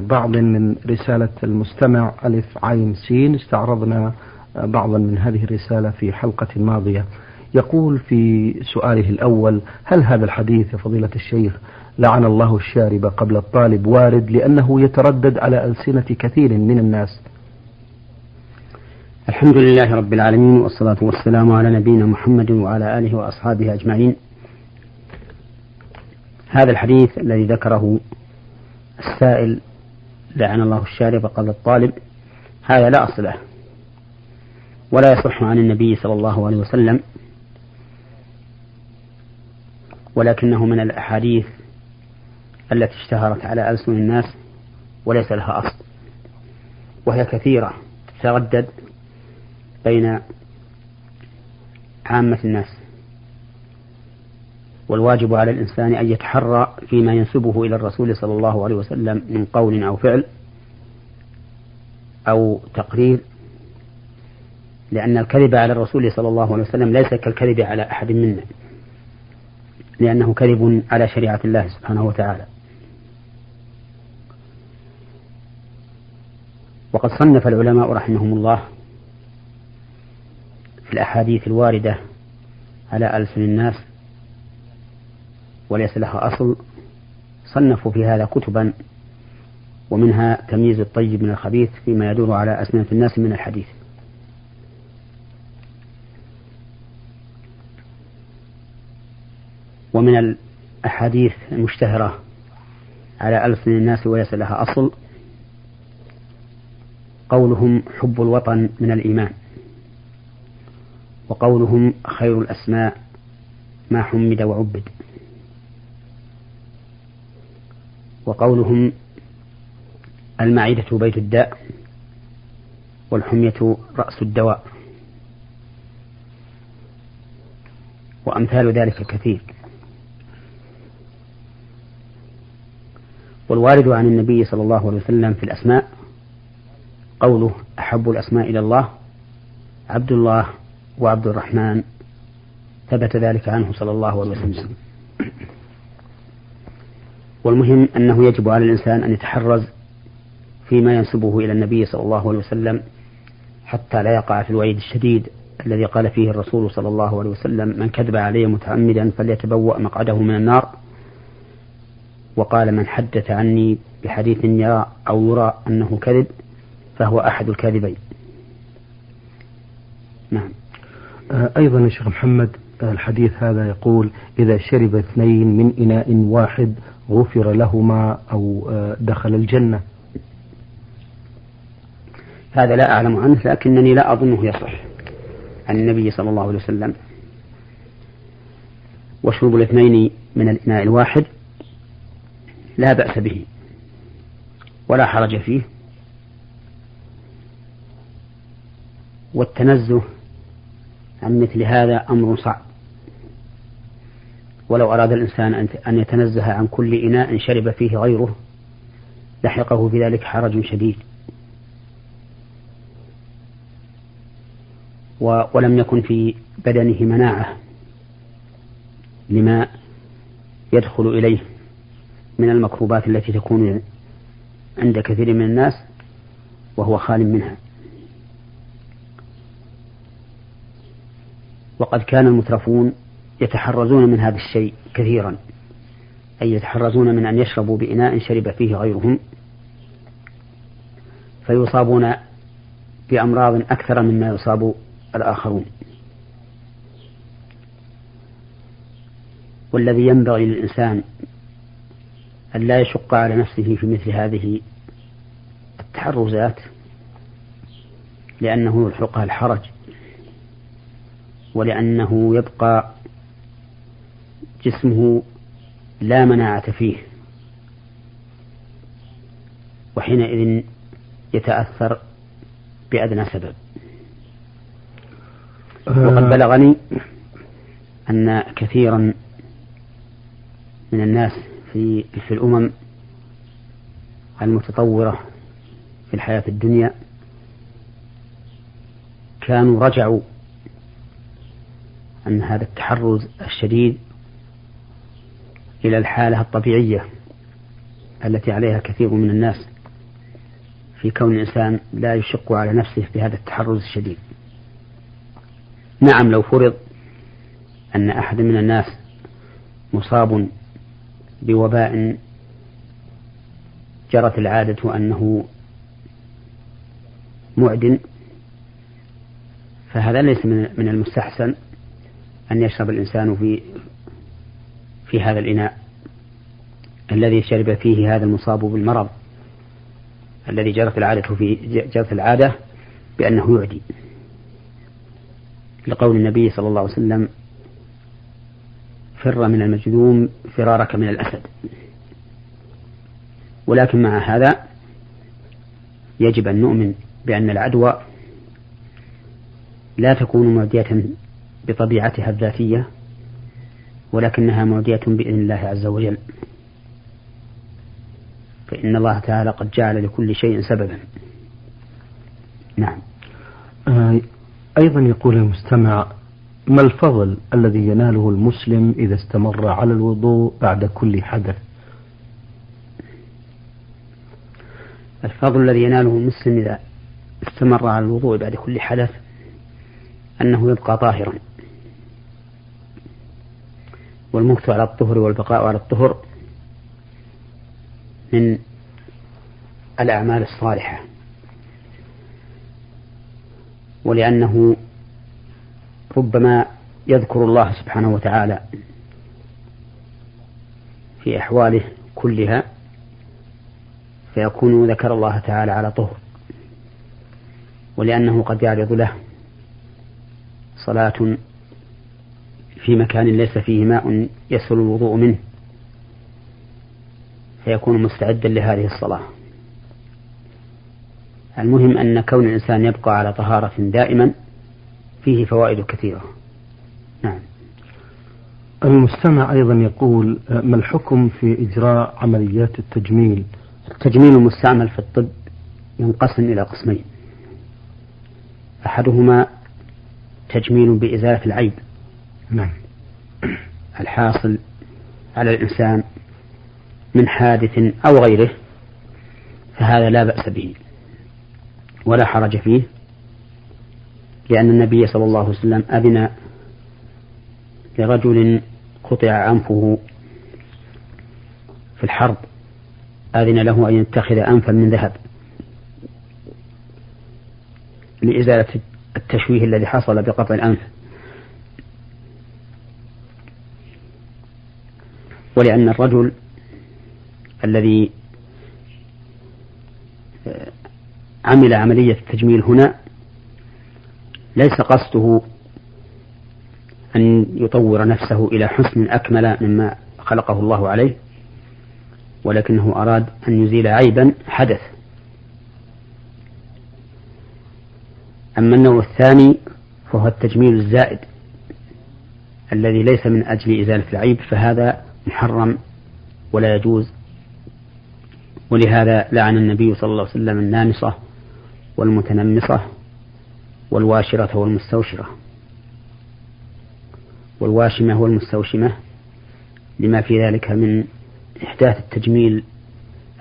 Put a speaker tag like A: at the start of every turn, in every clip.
A: بعض من رسالة المستمع ألف عين سين. استعرضنا بعضا من هذه الرسالة في حلقة ماضية. يقول في سؤاله الأول هل هذا الحديث يا فضيلة الشيخ لعن الله الشارب قبل الطالب وارد لأنه يتردد على ألسنة كثير من الناس؟
B: الحمد لله رب العالمين والصلاة والسلام على نبينا محمد وعلى آله وأصحابه أجمعين. هذا الحديث الذي ذكره السائل لعن الله الشارب قبل الطالب هذا لا أصل له. ولا يصح عن النبي صلى الله عليه وسلم ولكنه من الأحاديث التي اشتهرت على ألسن الناس وليس لها أصل. وهي كثيرة تتردد بين عامة الناس. والواجب على الإنسان أن يتحرى فيما ينسبه إلى الرسول صلى الله عليه وسلم من قول أو فعل أو تقرير لأن الكذب على الرسول صلى الله عليه وسلم ليس كالكذب على أحد منا لأنه كذب على شريعة الله سبحانه وتعالى. وقد صنف العلماء رحمهم الله في الأحاديث الواردة على ألسن الناس وليس لها أصل صنفوا في هذا كتبا ومنها تمييز الطيب من الخبيث فيما يدور على أسنة الناس من الحديث. ومن الأحاديث المشتهرة على ألسن الناس وليس لها أصل قولهم حب الوطن من الإيمان وقولهم خير الأسماء ما حمد وعبد. وقولهم المعدة بيت الداء والحمية رأس الدواء. وأمثال ذلك كثير والوارد عن النبي صلى الله عليه وسلم في الأسماء قوله أحب الأسماء إلى الله عبد الله وعبد الرحمن ثبت ذلك عنه صلى الله عليه وسلم. والمهم أنه يجب على الإنسان أن يتحرز فيما ينسبه إلى النبي صلى الله عليه وسلم حتى لا يقع في الوعيد الشديد الذي قال فيه الرسول صلى الله عليه وسلم من كذب علي متعمدا فليتبوأ مقعده من النار. وقال من حدث عني بحديث يرى أو يرى أنه كذب فهو أحد الكاذبين.
A: نعم. أيضا يا شيخ محمد الحديث هذا يقول إذا شرب اثنين من إناء واحد غفر لهما أو آه، دخل الجنة.
B: هذا لا أعلم عنه لكنني لا أظنه يصح عن النبي صلى الله عليه وسلم. وشرب الاثنين من الإناء الواحد لا بأس به ولا حرج فيه. والتنزه عن مثل هذا أمر صعب. ولو أراد الإنسان أن يتنزه عن كل إناء شرب فيه غيره لحقه في ذلك حرج شديد. ولم يكن في بدنه مناعة لما يدخل إليه من المكروبات التي تكون عند كثير من الناس وهو خال منها. وقد كان المترفون يتحرزون من هذا الشيء كثيرا. أي يتحرزون من أن يشربوا بإناء شرب فيه غيرهم. فيصابون بأمراض أكثر مما يصاب الآخرون. والذي ينبغي للإنسان أن لا يشق على نفسه في مثل هذه التحرزات لأنه يلحقها الحرج ولأنه يبقى جسمه لا مناعة فيه وحينئذ يتأثر بأدنى سبب وقد آه. بلغني أن كثيرا من الناس في في الأمم المتطورة في الحياة الدنيا كانوا رجعوا أن هذا التحرز الشديد إلى الحالة الطبيعية التي عليها كثير من الناس في كون الإنسان لا يشق على نفسه بهذا التحرز الشديد. نعم لو فرض أن أحد من الناس مصاب بوباء جرت العادة أنه معدن فهذا ليس من المستحسن أن يشرب الإنسان في في هذا الإناء الذي شرب فيه هذا المصاب بالمرض الذي جرت العادة في جرت العادة بأنه يعدي. لقول النبي صلى الله عليه وسلم فر من المجذوم فرارك من الأسد. ولكن مع هذا يجب أن نؤمن بأن العدوى لا تكون معدية بطبيعتها الذاتية ولكنها معدية بإذن الله عز وجل. فإن الله تعالى قد جعل لكل شيء سببا. نعم.
A: آه أيضا يقول المستمع ما الفضل الذي يناله المسلم إذا استمر على الوضوء بعد كل حدث؟
B: الفضل الذي يناله المسلم إذا استمر على الوضوء بعد كل حدث أنه يبقى طاهرا. والمكث على الطهر والبقاء على الطهر من الأعمال الصالحة. ولأنه ربما يذكر الله سبحانه وتعالى في أحواله كلها فيكون ذكر الله تعالى على طهر. ولأنه قد يعرض له صلاة في مكان ليس فيه ماء يسهل الوضوء منه فيكون مستعدا لهذه الصلاة. المهم أن كون الإنسان يبقى على طهارة دائما فيه فوائد كثيرة. نعم.
A: المستمع أيضا يقول ما الحكم في إجراء عمليات التجميل؟
B: التجميل المستعمل في الطب ينقسم إلى قسمين. أحدهما تجميل بإزالة العيب.
A: نعم.
B: الحاصل على الإنسان من حادث أو غيره فهذا لا بأس به ولا حرج فيه لأن النبي صلى الله عليه وسلم أذن لرجل قطع أنفه في الحرب أذن له أن يتخذ أنفا من ذهب لإزالة التشويه الذي حصل بقطع الأنف. ولأن الرجل الذي آه، عمل عملية التجميل هنا ليس قصده أن يطور نفسه إلى حسن أكمل مما خلقه الله عليه ولكنه أراد أن يزيل عيبا حدث. أما النوع الثاني فهو التجميل الزائد الذي ليس من أجل إزالة العيب فهذا محرم ولا يجوز. ولهذا لعن النبي صلى الله عليه وسلم النامصة والمتنمصة والواشرة والمستوشرة. والواشمة والمستوشمة لما في ذلك من إحداث التجميل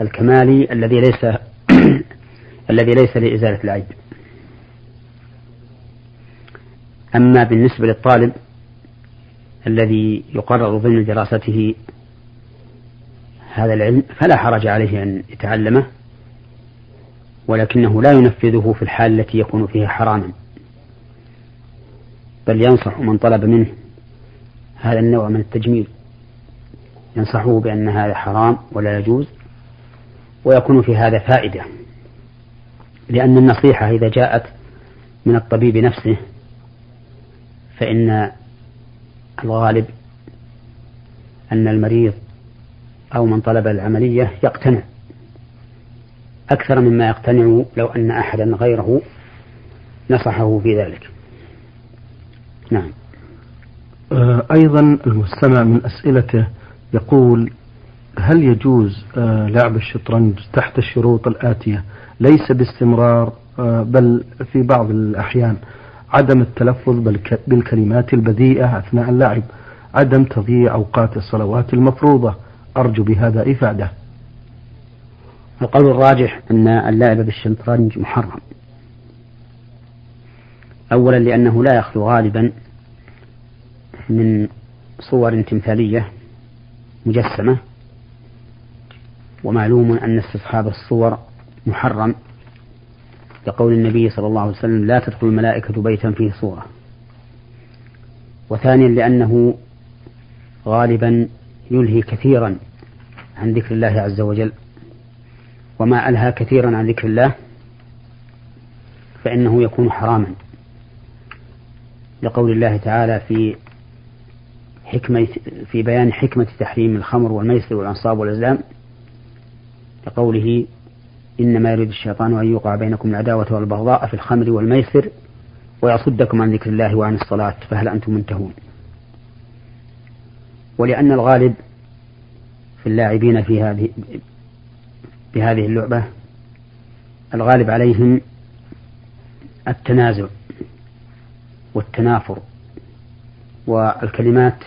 B: الكمالي الذي ليس الذي ليس لإزالة العيب. أما بالنسبة للطالب الذي يقرر ضمن دراسته هذا العلم فلا حرج عليه أن يتعلمه ولكنه لا ينفذه في الحال التي يكون فيها حراما بل ينصح من طلب منه هذا النوع من التجميل ينصحه بأن هذا حرام ولا يجوز ويكون في هذا فائدة لأن النصيحة إذا جاءت من الطبيب نفسه فإن الغالب أن المريض أو من طلب العملية يقتنع. أكثر مما يقتنع لو أن أحدا غيره نصحه في ذلك. نعم.
A: آه، أيضا المستمع من أسئلته يقول هل يجوز آه، لعب الشطرنج تحت الشروط الآتية؟ ليس باستمرار آه، بل في بعض الأحيان. عدم التلفظ بالكلمات البذيئة أثناء اللعب عدم تضييع أوقات الصلوات المفروضة. أرجو بهذا إفادة.
B: القول الراجح أن اللعب بالشطرنج محرم. أولا لأنه لا يخلو غالبا من صور تمثالية مجسمة ومعلوم أن استصحاب الصور محرم. لقول النبي صلى الله عليه وسلم لا تدخل الملائكة بيتا فيه صورة. وثانيا لأنه غالبا يلهي كثيرا عن ذكر الله عز وجل. وما ألهى كثيرا عن ذكر الله فإنه يكون حراما. لقول الله تعالى في حكمة في بيان حكمة تحريم الخمر والميسر والأنصاب والأزلام لقوله إنما يريد الشيطان أن يوقع بينكم العداوة والبغضاء في الخمر والميسر ويصدكم عن ذكر الله وعن الصلاة فهل أنتم منتهون؟ ولأن الغالب في اللاعبين في هذه بهذه اللعبة الغالب عليهم التنازع والتنافر والكلمات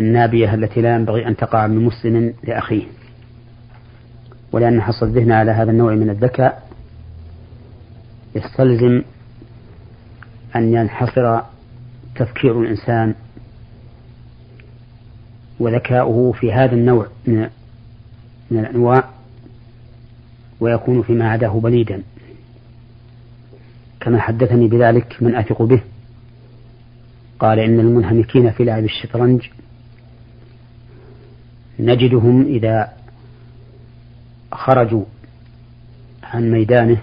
B: النابية التي لا ينبغي أن تقع من مسلم لأخيه. ولأن حص الذهن على هذا النوع من الذكاء يستلزم أن ينحصر تفكير الإنسان وذكاؤه في هذا النوع من من الأنواع ويكون فيما عداه بليدا. كما حدثني بذلك من أثق به قال إن المنهمكين في لعب الشطرنج نجدهم إذا خرجوا عن ميدانه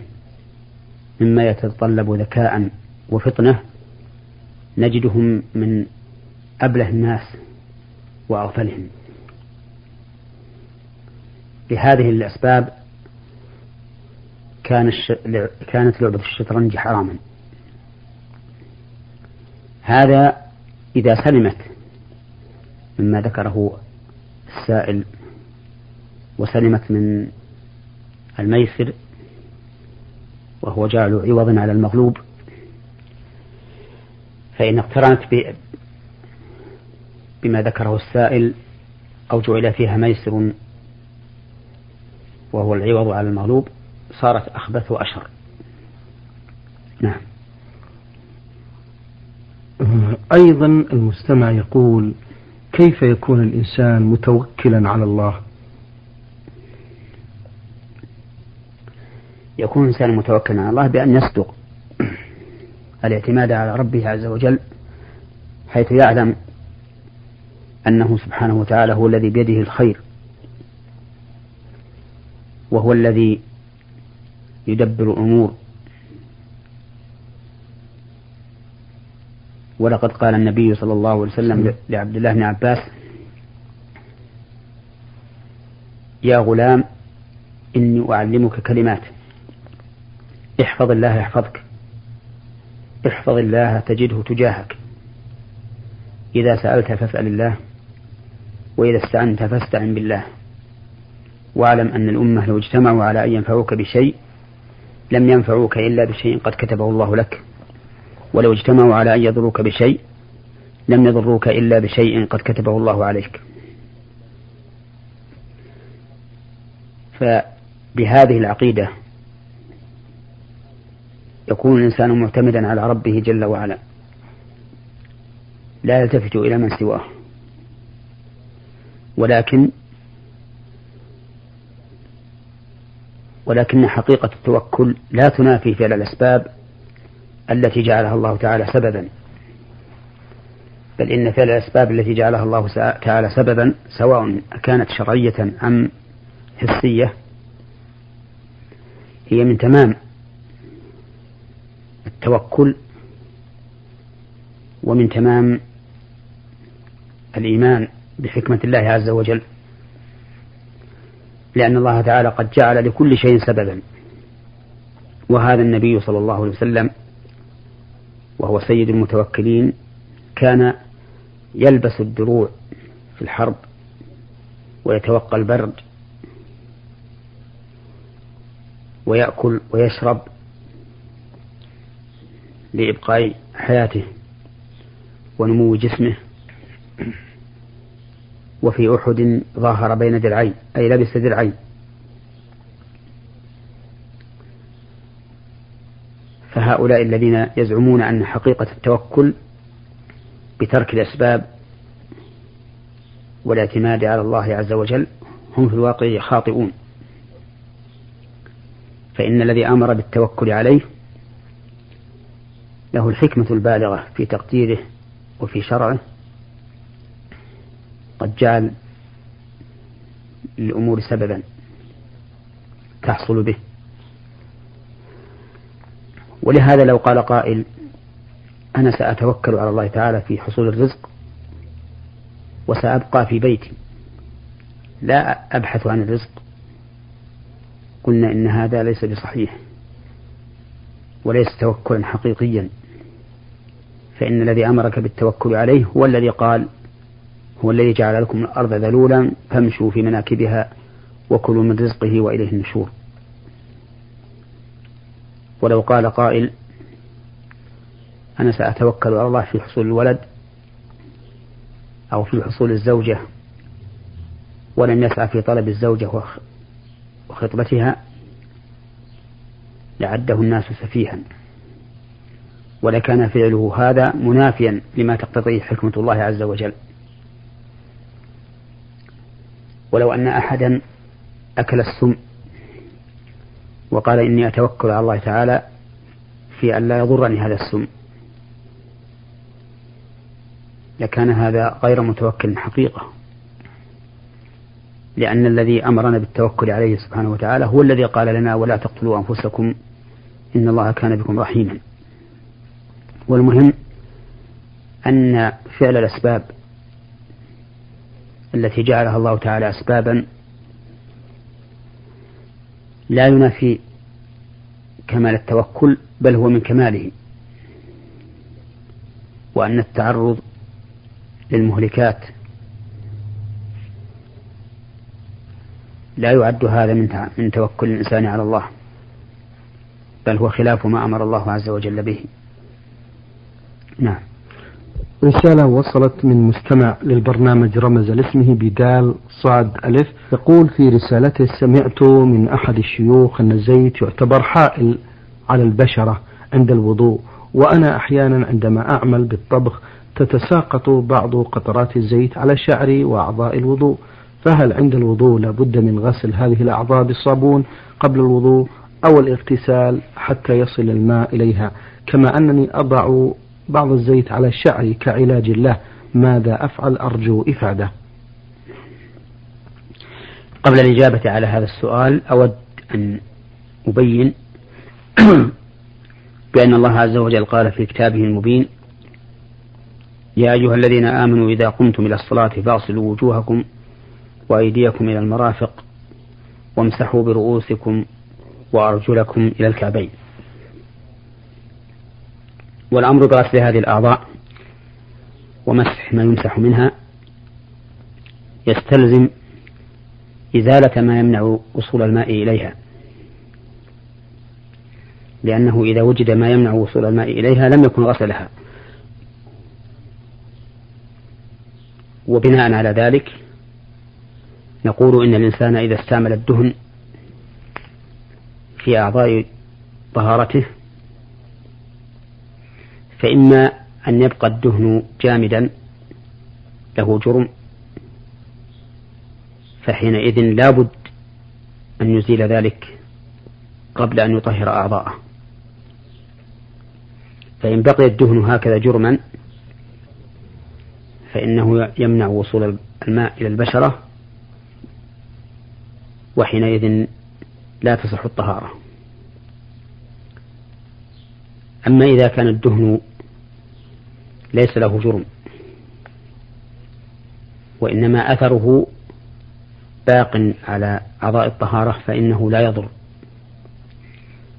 B: مما يتطلب ذكاء وفطنة نجدهم من أبله الناس وأغفلهم. لهذه الأسباب كان الش... كانت لعبة الشطرنج حراما. هذا إذا سلمت مما ذكره السائل وسلمت من الميسر وهو جعل عوض على المغلوب. فإن اقترنت بما ذكره السائل أو جعل فيها ميسر وهو العوض على المغلوب صارت أخبث وأشر نعم.
A: أيضا المستمع يقول كيف يكون الإنسان متوكلا على الله؟
B: يكون الإنسان متوكلا على الله بأن يصدق الاعتماد على ربه عز وجل حيث يعلم أنه سبحانه وتعالى هو الذي بيده الخير وهو الذي يدبر الأمور. ولقد قال النبي صلى الله عليه وسلم. لعبد الله بن عباس يا غلام إني أعلمك كلمات. احفظ الله يحفظك. احفظ الله تجده تجاهك. إذا سألت فاسأل الله وإذا استعنت فاستعن بالله. واعلم أن الأمة لو اجتمعوا على أن ينفعوك بشيء لم ينفعوك إلا بشيء قد كتبه الله لك. ولو اجتمعوا على أن يضروك بشيء لم يضروك إلا بشيء قد كتبه الله عليك. فبهذه العقيدة يكون الإنسان معتمدا على ربه جل وعلا. لا يلتفت إلى من سواه. ولكن ولكن حقيقة التوكل لا تنافي فعل الأسباب التي جعلها الله تعالى سببا. بل إن فعل الأسباب التي جعلها الله تعالى سببا سواء كانت شرعية أم حسية هي من تمام التوكل ومن تمام الإيمان بحكمة الله عز وجل لأن الله تعالى قد جعل لكل شيء سببا. وهذا النبي صلى الله عليه وسلم وهو سيد المتوكلين كان يلبس الدروع في الحرب ويتوقى البرد ويأكل ويشرب لإبقاء حياته ونمو جسمه. وفي أحد ظاهر بين درعين أي لبس درعين فهؤلاء الذين يزعمون أن حقيقة التوكل بترك الأسباب والاعتماد على الله عز وجل هم في الواقع خاطئون. فإن الذي أمر بالتوكل عليه له الحكمة البالغة في تقديره وفي شرعه. قد جعل للأمور سببا تحصل به. ولهذا لو قال قائل أنا سأتوكل على الله تعالى في حصول الرزق وسأبقى في بيتي لا أبحث عن الرزق. قلنا إن هذا ليس بصحيح وليس توكلا حقيقيا. فإن الذي أمرك بالتوكل عليه هو الذي قال هو الذي جعل لكم الأرض ذلولا فامشوا في مناكبها وكلوا من رزقه وإليه النشور. ولو قال قائل أنا سأتوكل على الله في حصول الولد أو في حصول الزوجة ولم يسعى في طلب الزوجة وخطبتها لعده الناس سفيها. ولكان فعله هذا منافيا لما تقتضيه حكمة الله عز وجل. ولو أن أحدا أكل السم وقال إني أتوكل على الله تعالى في أن لا يضرني هذا السم لكان هذا غير متوكل حقيقة. لأن الذي أمرنا بالتوكل عليه سبحانه وتعالى هو الذي قال لنا ولا تقتلوا أنفسكم إن الله كان بكم رحيما. والمهم أن فعل الأسباب التي جعلها الله تعالى أسبابا لا ينافي كمال التوكل بل هو من كماله وأن التعرض للمهلكات لا يعد هذا من من توكل الإنسان على الله بل هو خلاف ما أمر الله عز وجل به. نعم.
A: رسالة وصلت من مستمع للبرنامج رمز لاسمه بدال صاد ألف. يقول في رسالته سمعت من أحد الشيوخ أن الزيت يعتبر حائل على البشرة عند الوضوء وأنا أحيانا عندما أعمل بالطبخ تتساقط بعض قطرات الزيت على شعري وأعضاء الوضوء. فهل عند الوضوء لابد من غسل هذه الأعضاء بالصابون قبل الوضوء أو الاغتسال حتى يصل الماء إليها؟ كما أنني أضع بعض الزيت على شعري كعلاج له ماذا أفعل؟ أرجو إفادة.
B: قبل الإجابة على هذا السؤال أود أن أبين بأن الله عز وجل قال في كتابه المبين يا أيها الذين آمنوا إذا قمتم إلى الصلاة فاغسلوا وجوهكم وأيديكم إلى المرافق وامسحوا برؤوسكم وأرجلكم إلى الكعبين. والأمر بغسل هذه الأعضاء ومسح ما يمسح منها يستلزم إزالة ما يمنع وصول الماء إليها. لأنه إذا وجد ما يمنع وصول الماء إليها لم يكن غسلها وبناء على ذلك نقول إن الإنسان إذا استعمل الدهن في أعضاء طهارته فإما أن يبقى الدهن جامدا له جرم. فحينئذ لا بد أن يزيل ذلك قبل أن يطهر أعضاءه. فإن بقي الدهن هكذا جرما فإنه يمنع وصول الماء إلى البشرة وحينئذ لا تصح الطهارة. أما إذا كان الدهن ليس له جرم. وإنما أثره باق على أعضاء الطهارة فإنه لا يضر.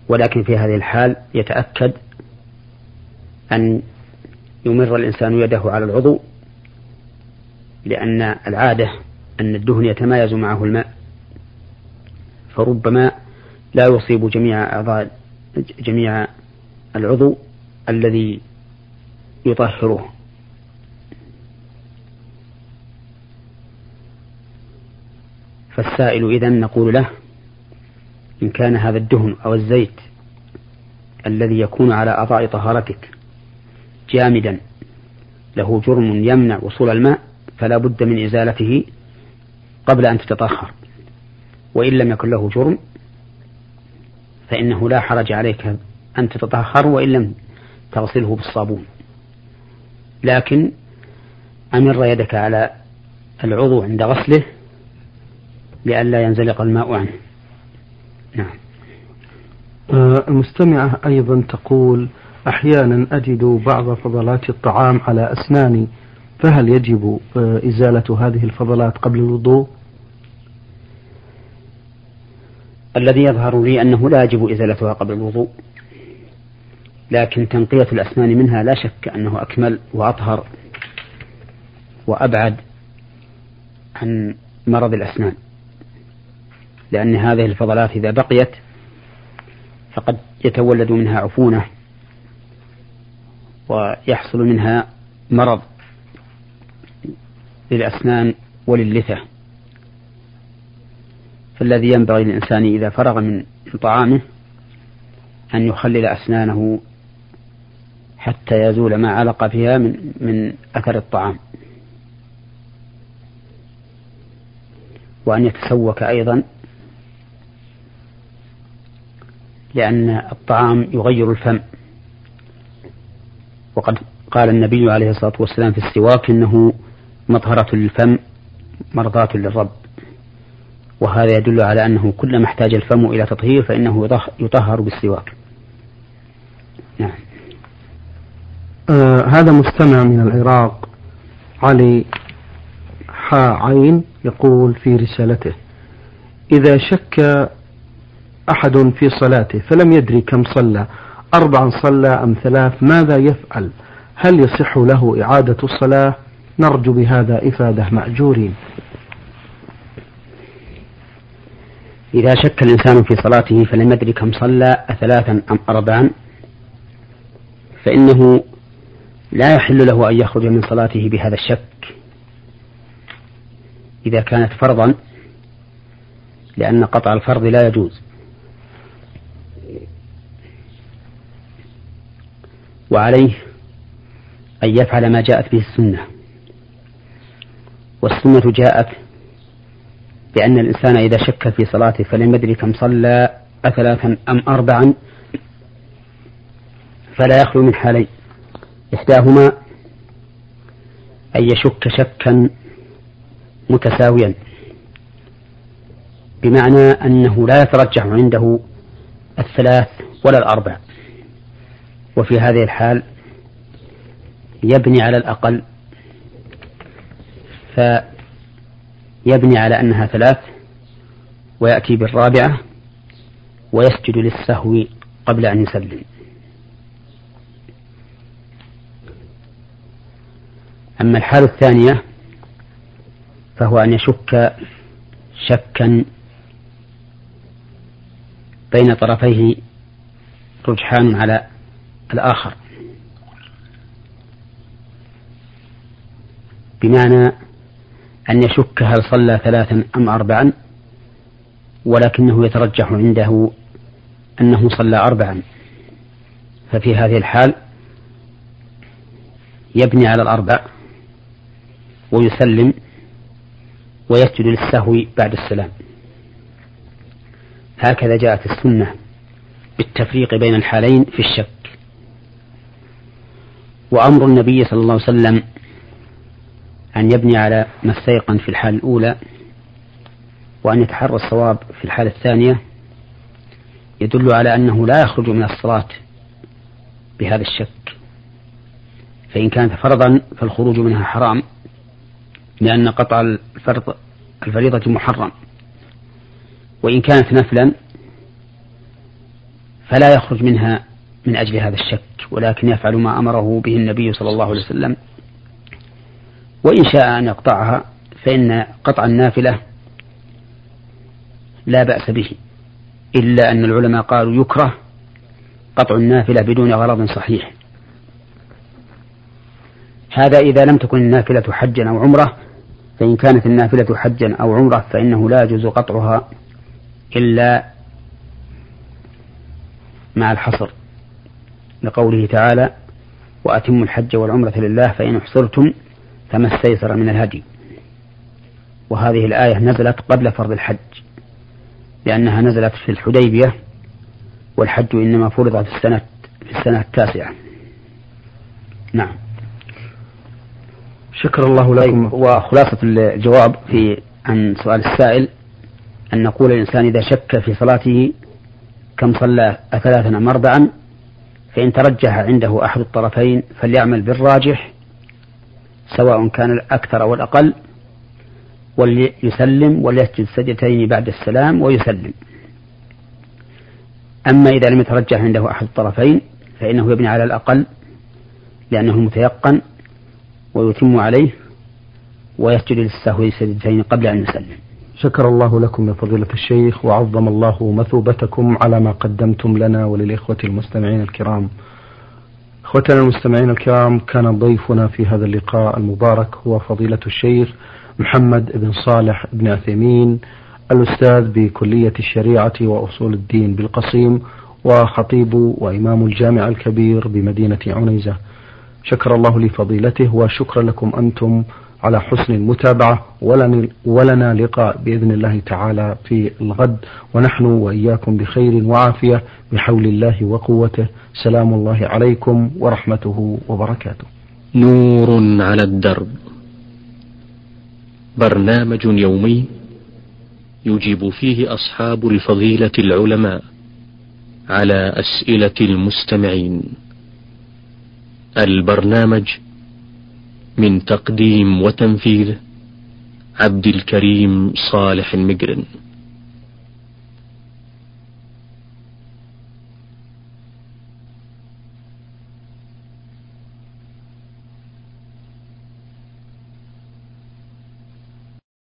B: ولكن في هذه الحال يتأكد أن يمر الإنسان يده على العضو لأن العادة أن الدهن يتمايز معه الماء. فربما لا يصيب جميع أعضاء جميع العضو الذي يطهره فالسائل إذا نقول له إن كان هذا الدهن أو الزيت الذي يكون على أعضاء طهارتك جامدا له جرم يمنع وصول الماء فلا بد من إزالته قبل أن تتطهر. وإن لم يكن له جرم فإنه لا حرج عليك أن تتطهر وإن لم تغسله بالصابون. لكن أمر يدك على العضو عند غسله لئلا ينزلق الماء عنه. نعم.
A: آه، المستمعة أيضا تقول أحيانا أجد بعض فضلات الطعام على أسناني فهل يجب آه، إزالة هذه الفضلات قبل الوضوء؟
B: الذي يظهر لي أنه لا يجب إزالتها قبل الوضوء. لكن تنقية الأسنان منها لا شك أنه أكمل وأطهر وأبعد عن مرض الأسنان. لأن هذه الفضلات إذا بقيت فقد يتولد منها عفونة ويحصل منها مرض للأسنان وللثة. فالذي ينبغي للإنسان إذا فرغ من طعامه أن يخلل أسنانه حتى يزول ما علق فيها من من أثر الطعام. وأن يتسوك أيضا لأن الطعام يغير الفم. وقد قال النبي عليه الصلاة والسلام في السواك إنه مطهرة للفم مرضاة للرب. وهذا يدل على أنه كلما احتاج الفم إلى تطهير فإنه يطهر بالسواك.
A: نعم. آه هذا مستمع من العراق علي حا عين يقول في رسالته إذا شك أحد في صلاته فلم يدري كم صلى أربعا صلى أم ثلاث ماذا يفعل؟ هل يصح له إعادة الصلاة؟ نرجو بهذا إفادة مأجورين.
B: إذا شك الإنسان في صلاته فلم يدري كم صلى أثلاثا أم أربعا فإنه لا يحل له أن يخرج من صلاته بهذا الشك إذا كانت فرضا لأن قطع الفرض لا يجوز. وعليه أن يفعل ما جاءت به السنة. والسنة جاءت بأن الإنسان إذا شك في صلاته فلم يدري كم صلى أثلاثا أم أربعا فلا يخلو من حالين. إحداهما أن يشك شكا متساويا بمعنى أنه لا يترجح عنده الثلاث ولا الأربع. وفي هذه الحال يبني على الأقل فيبني على أنها ثلاث ويأتي بالرابعة ويسجد للسهو قبل أن يسلم. أما الحالة الثانية فهو أن يشك شكا بين طرفيه رجحان على الآخر. بمعنى أن يشك هل صلى ثلاثا أم أربعا ولكنه يترجح عنده أنه صلى أربعا. ففي هذه الحال يبني على الأربع ويسلم ويسجد للسهو بعد السلام. هكذا جاءت السنة بالتفريق بين الحالين في الشك. وأمر النبي صلى الله عليه وسلم أن يبني على ما استيقن في الحال الأولى وأن يتحرى الصواب في الحالة الثانية يدل على أنه لا يخرج من الصلاة بهذا الشك. فإن كانت فرضا فالخروج منها حرام. لأن قطع الفرض الفريضة محرم. وإن كانت نفلا فلا يخرج منها من أجل هذا الشك ولكن يفعل ما أمره به النبي صلى الله عليه وسلم. وإن شاء أن يقطعها فإن قطع النافلة لا بأس به. إلا أن العلماء قالوا يكره قطع النافلة بدون غرض صحيح. هذا إذا لم تكن النافلة حجا أو عمرة فإن كانت النافلة حجا أو عمرة فإنه لا يجوز قطعها إلا مع الحصر. لقوله تعالى وأتموا الحج والعمرة لله فإن أحصرتم فما استيسر من الهدي. وهذه الآية نزلت قبل فرض الحج لأنها نزلت في الحديبية والحج إنما فرض في السنة في السنة التاسعة. نعم.
A: شكر الله لكم. طيب
B: وخلاصة الجواب في عن سؤال السائل. أن نقول الإنسان إذا شك في صلاته كم صلى أثلاثا أم أربعا فإن ترجح عنده أحد الطرفين فليعمل بالراجح سواء كان الأكثر أو الأقل وليسلم وليسجد سجدتين بعد السلام ويسلم. أما إذا لم يترجح عنده أحد الطرفين فإنه يبني على الأقل لأنه متيقن ويتم عليه ويسجد للسهو سجدتين قبل أن يسلم.
A: شكر الله لكم يا فضيلة الشيخ وعظم الله مثوبتكم على ما قدمتم لنا وللإخوة المستمعين الكرام. إخوتنا المستمعين الكرام كان ضيفنا في هذا اللقاء المبارك هو فضيلة الشيخ محمد بن صالح بن عثيمين الأستاذ بكلية الشريعة وأصول الدين بالقصيم وخطيب وإمام الجامع الكبير بمدينة عنيزة. شكر الله لفضيلته وشكرا لكم أنتم على حسن المتابعة. ولنا لقاء بإذن الله تعالى في الغد. ونحن وإياكم بخير وعافية بحول الله وقوته. سلام الله عليكم ورحمته وبركاته.
C: نور على الدرب. برنامج يومي يجيب فيه أصحاب الفضيلة العلماء على أسئلة المستمعين. البرنامج من تقديم وتنفيذ عبد الكريم صالح المقرن